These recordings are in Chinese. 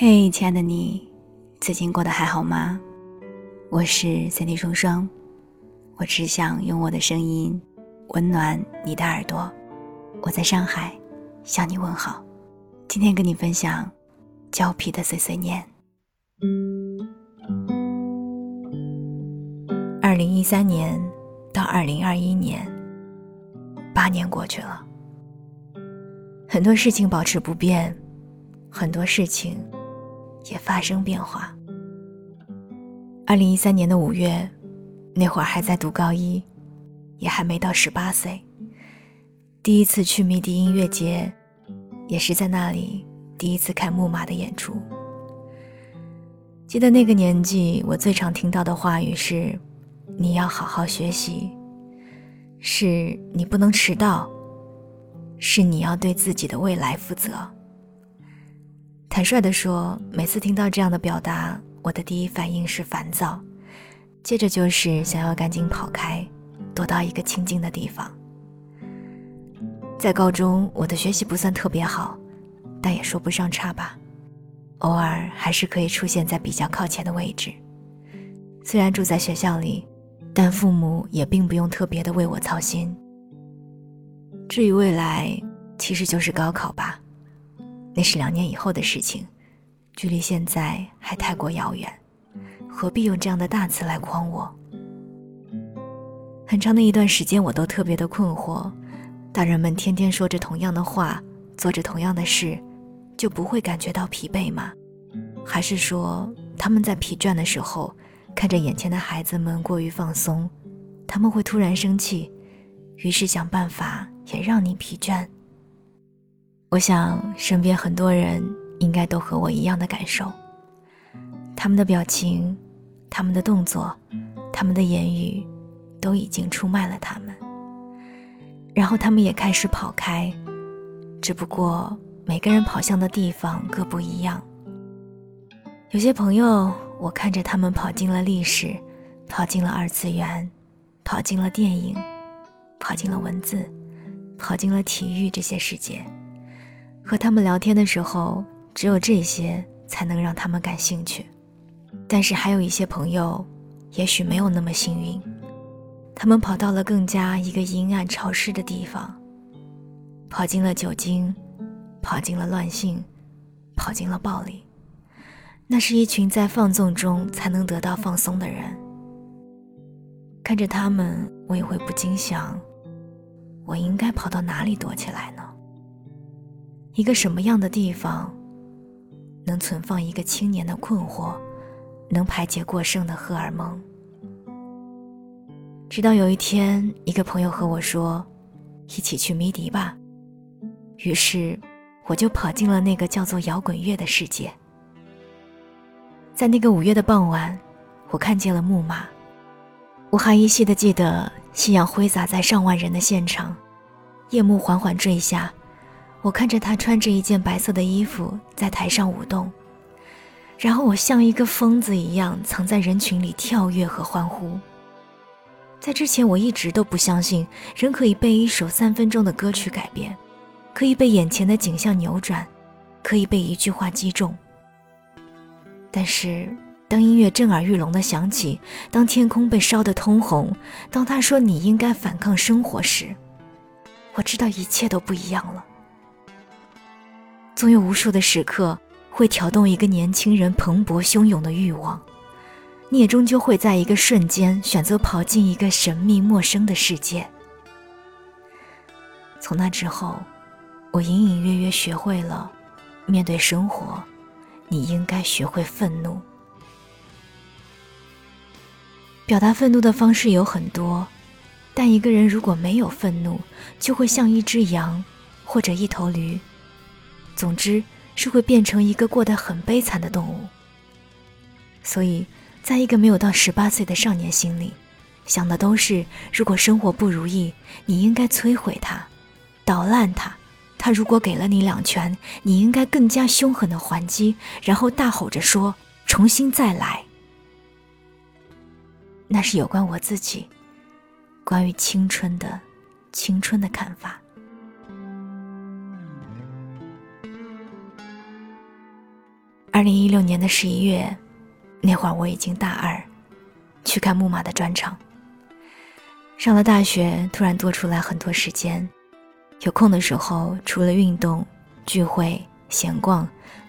嘿，亲爱的你，最近过得还好吗？我是三 D 双双，我只想用我的声音温暖你的耳朵。我在上海向你问好。今天跟你分享胶皮的碎碎念。二零一三年到二零二一年，八年过去了，很多事情保持不变，很多事情。也发生变化。二零一三年的五月，那会儿还在读高一，也还没到十八岁。第一次去迷笛音乐节，也是在那里第一次看木马的演出。记得那个年纪，我最常听到的话语是：“你要好好学习，是你不能迟到，是你要对自己的未来负责。”坦率地说，每次听到这样的表达，我的第一反应是烦躁，接着就是想要赶紧跑开，躲到一个清静的地方。在高中，我的学习不算特别好，但也说不上差吧，偶尔还是可以出现在比较靠前的位置。虽然住在学校里，但父母也并不用特别的为我操心。至于未来，其实就是高考吧。那是两年以后的事情，距离现在还太过遥远，何必用这样的大词来诓我？很长的一段时间，我都特别的困惑：大人们天天说着同样的话，做着同样的事，就不会感觉到疲惫吗？还是说他们在疲倦的时候，看着眼前的孩子们过于放松，他们会突然生气，于是想办法也让你疲倦？我想，身边很多人应该都和我一样的感受。他们的表情、他们的动作、他们的言语，都已经出卖了他们。然后他们也开始跑开，只不过每个人跑向的地方各不一样。有些朋友，我看着他们跑进了历史，跑进了二次元，跑进了电影，跑进了文字，跑进了体育这些世界。和他们聊天的时候，只有这些才能让他们感兴趣。但是还有一些朋友，也许没有那么幸运，他们跑到了更加一个阴暗潮湿的地方，跑进了酒精，跑进了乱性，跑进了暴力。那是一群在放纵中才能得到放松的人。看着他们，我也会不禁想：我应该跑到哪里躲起来呢？一个什么样的地方，能存放一个青年的困惑，能排解过剩的荷尔蒙？直到有一天，一个朋友和我说：“一起去迷笛吧。”于是，我就跑进了那个叫做摇滚乐的世界。在那个五月的傍晚，我看见了木马，我还依稀的记得夕阳挥洒在上万人的现场，夜幕缓缓坠下。我看着他穿着一件白色的衣服在台上舞动，然后我像一个疯子一样藏在人群里跳跃和欢呼。在之前，我一直都不相信人可以被一首三分钟的歌曲改变，可以被眼前的景象扭转，可以被一句话击中。但是，当音乐震耳欲聋的响起，当天空被烧得通红，当他说你应该反抗生活时，我知道一切都不一样了。总有无数的时刻会挑动一个年轻人蓬勃汹涌的欲望，你也终究会在一个瞬间选择跑进一个神秘陌生的世界。从那之后，我隐隐约约学会了，面对生活，你应该学会愤怒。表达愤怒的方式有很多，但一个人如果没有愤怒，就会像一只羊，或者一头驴。总之是会变成一个过得很悲惨的动物。所以，在一个没有到十八岁的少年心里，想的都是：如果生活不如意，你应该摧毁它，捣烂它；他如果给了你两拳，你应该更加凶狠的还击，然后大吼着说：“重新再来。”那是有关我自己，关于青春的，青春的看法。二零一六年的十一月，那会儿我已经大二，去看木马的专场。上了大学，突然多出来很多时间，有空的时候，除了运动、聚会、闲逛，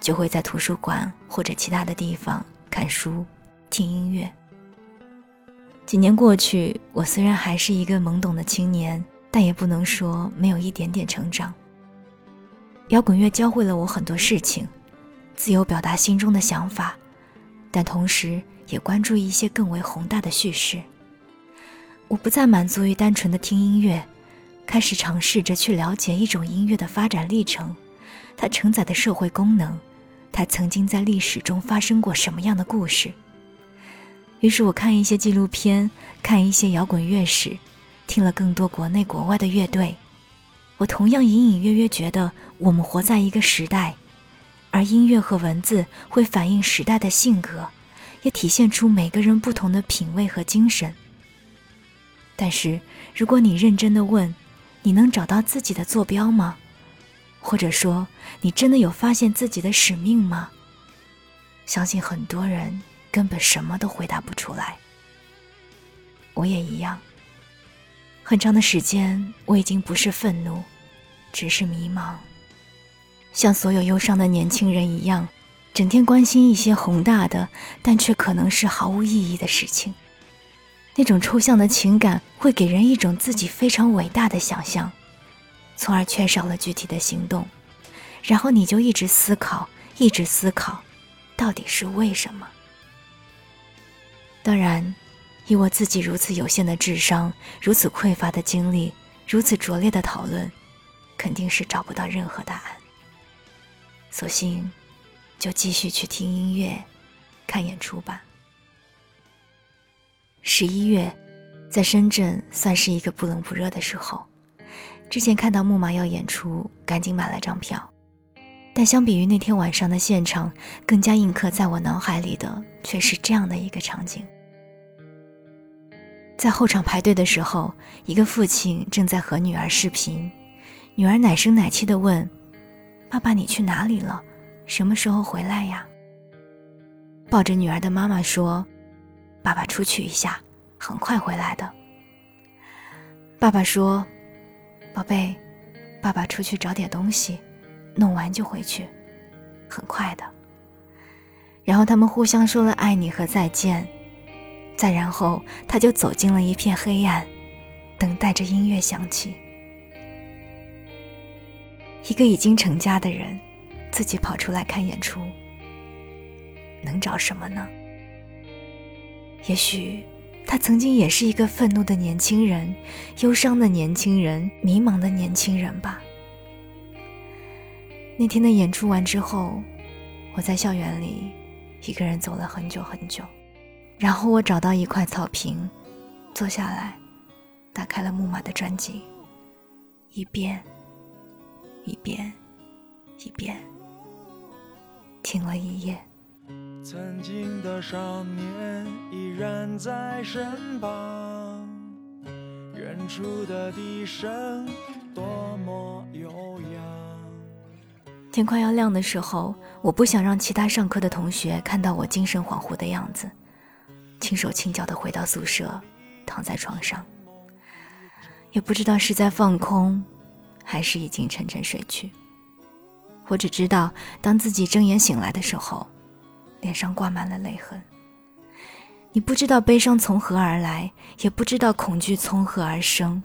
就会在图书馆或者其他的地方看书、听音乐。几年过去，我虽然还是一个懵懂的青年，但也不能说没有一点点成长。摇滚乐教会了我很多事情。自由表达心中的想法，但同时也关注一些更为宏大的叙事。我不再满足于单纯的听音乐，开始尝试着去了解一种音乐的发展历程，它承载的社会功能，它曾经在历史中发生过什么样的故事。于是我看一些纪录片，看一些摇滚乐史，听了更多国内国外的乐队。我同样隐隐约约觉得，我们活在一个时代。而音乐和文字会反映时代的性格，也体现出每个人不同的品味和精神。但是，如果你认真的问，你能找到自己的坐标吗？或者说，你真的有发现自己的使命吗？相信很多人根本什么都回答不出来。我也一样。很长的时间，我已经不是愤怒，只是迷茫。像所有忧伤的年轻人一样，整天关心一些宏大的，但却可能是毫无意义的事情。那种抽象的情感会给人一种自己非常伟大的想象，从而缺少了具体的行动。然后你就一直思考，一直思考，到底是为什么？当然，以我自己如此有限的智商，如此匮乏的经历，如此拙劣的讨论，肯定是找不到任何答案。索性，就继续去听音乐、看演出吧。十一月，在深圳算是一个不冷不热的时候。之前看到木马要演出，赶紧买了张票。但相比于那天晚上的现场，更加印刻在我脑海里的却是这样的一个场景：在后场排队的时候，一个父亲正在和女儿视频，女儿奶声奶气地问。爸爸，你去哪里了？什么时候回来呀？抱着女儿的妈妈说：“爸爸出去一下，很快回来的。”爸爸说：“宝贝，爸爸出去找点东西，弄完就回去，很快的。”然后他们互相说了爱你和再见，再然后他就走进了一片黑暗，等待着音乐响起。一个已经成家的人，自己跑出来看演出，能找什么呢？也许他曾经也是一个愤怒的年轻人，忧伤的年轻人，迷茫的年轻人吧。那天的演出完之后，我在校园里一个人走了很久很久，然后我找到一块草坪，坐下来，打开了木马的专辑，一遍。一遍一遍听了一夜。曾经的少年依然在身旁远处的笛声多么悠扬。天快要亮的时候我不想让其他上课的同学看到我精神恍惚的样子轻手轻脚的回到宿舍躺在床上。也不知道是在放空还是已经沉沉睡去。我只知道，当自己睁眼醒来的时候，脸上挂满了泪痕。你不知道悲伤从何而来，也不知道恐惧从何而生。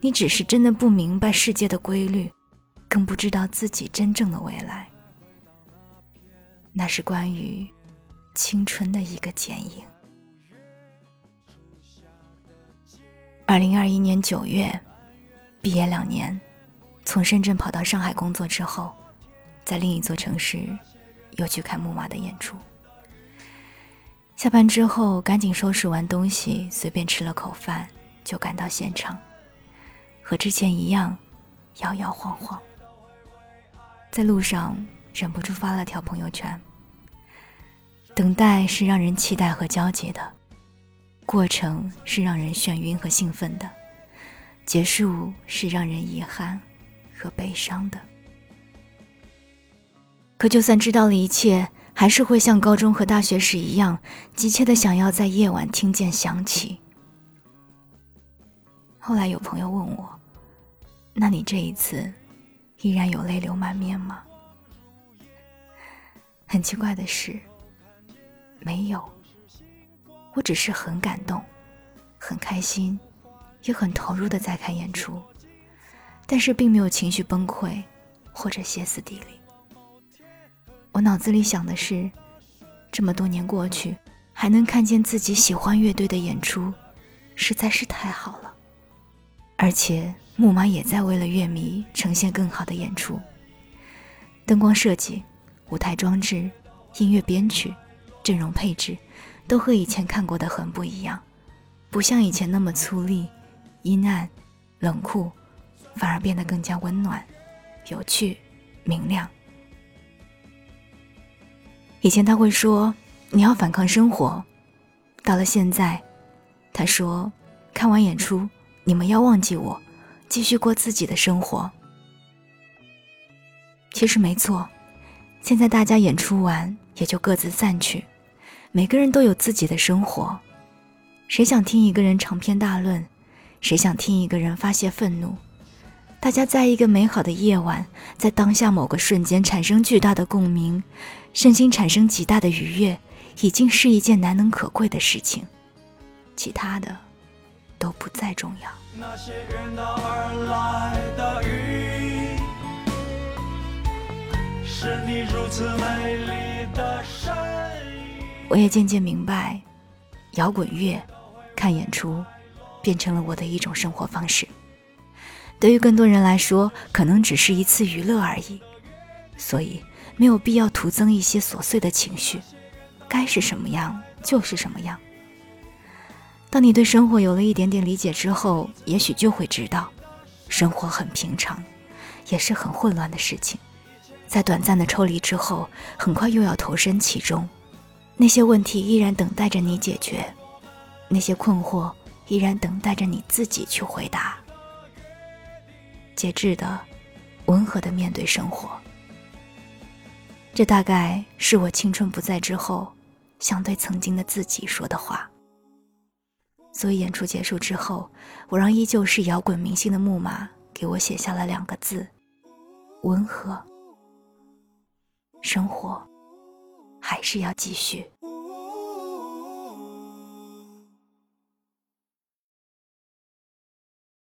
你只是真的不明白世界的规律，更不知道自己真正的未来。那是关于青春的一个剪影。二零二一年九月。毕业两年，从深圳跑到上海工作之后，在另一座城市又去看木马的演出。下班之后，赶紧收拾完东西，随便吃了口饭，就赶到现场，和之前一样，摇摇晃晃。在路上忍不住发了条朋友圈：等待是让人期待和焦急的，过程是让人眩晕和兴奋的。结束是让人遗憾和悲伤的。可就算知道了一切，还是会像高中和大学时一样，急切的想要在夜晚听见响起。后来有朋友问我：“那你这一次，依然有泪流满面吗？”很奇怪的是，没有。我只是很感动，很开心，也很投入的在看演出，但是并没有情绪崩溃或者歇斯底里。我脑子里想的是，这么多年过去，还能看见自己喜欢乐队的演出，实在是太好了。而且木马也在为了乐迷呈现更好的演出，灯光设计、舞台装置、音乐编曲、阵容配置。都和以前看过的很不一样，不像以前那么粗粝、阴暗、冷酷，反而变得更加温暖、有趣、明亮。以前他会说你要反抗生活，到了现在，他说看完演出你们要忘记我，继续过自己的生活。其实没错，现在大家演出完也就各自散去。每个人都有自己的生活，谁想听一个人长篇大论？谁想听一个人发泄愤怒？大家在一个美好的夜晚，在当下某个瞬间产生巨大的共鸣，身心产生极大的愉悦，已经是一件难能可贵的事情。其他的都不再重要。那些远道而来的雨，是你如此美丽的身影我也渐渐明白，摇滚乐、看演出，变成了我的一种生活方式。对于更多人来说，可能只是一次娱乐而已，所以没有必要徒增一些琐碎的情绪。该是什么样就是什么样。当你对生活有了一点点理解之后，也许就会知道，生活很平常，也是很混乱的事情。在短暂的抽离之后，很快又要投身其中。那些问题依然等待着你解决，那些困惑依然等待着你自己去回答。节制的、温和的面对生活，这大概是我青春不在之后想对曾经的自己说的话。所以演出结束之后，我让依旧是摇滚明星的木马给我写下了两个字：温和。生活。还是要继续。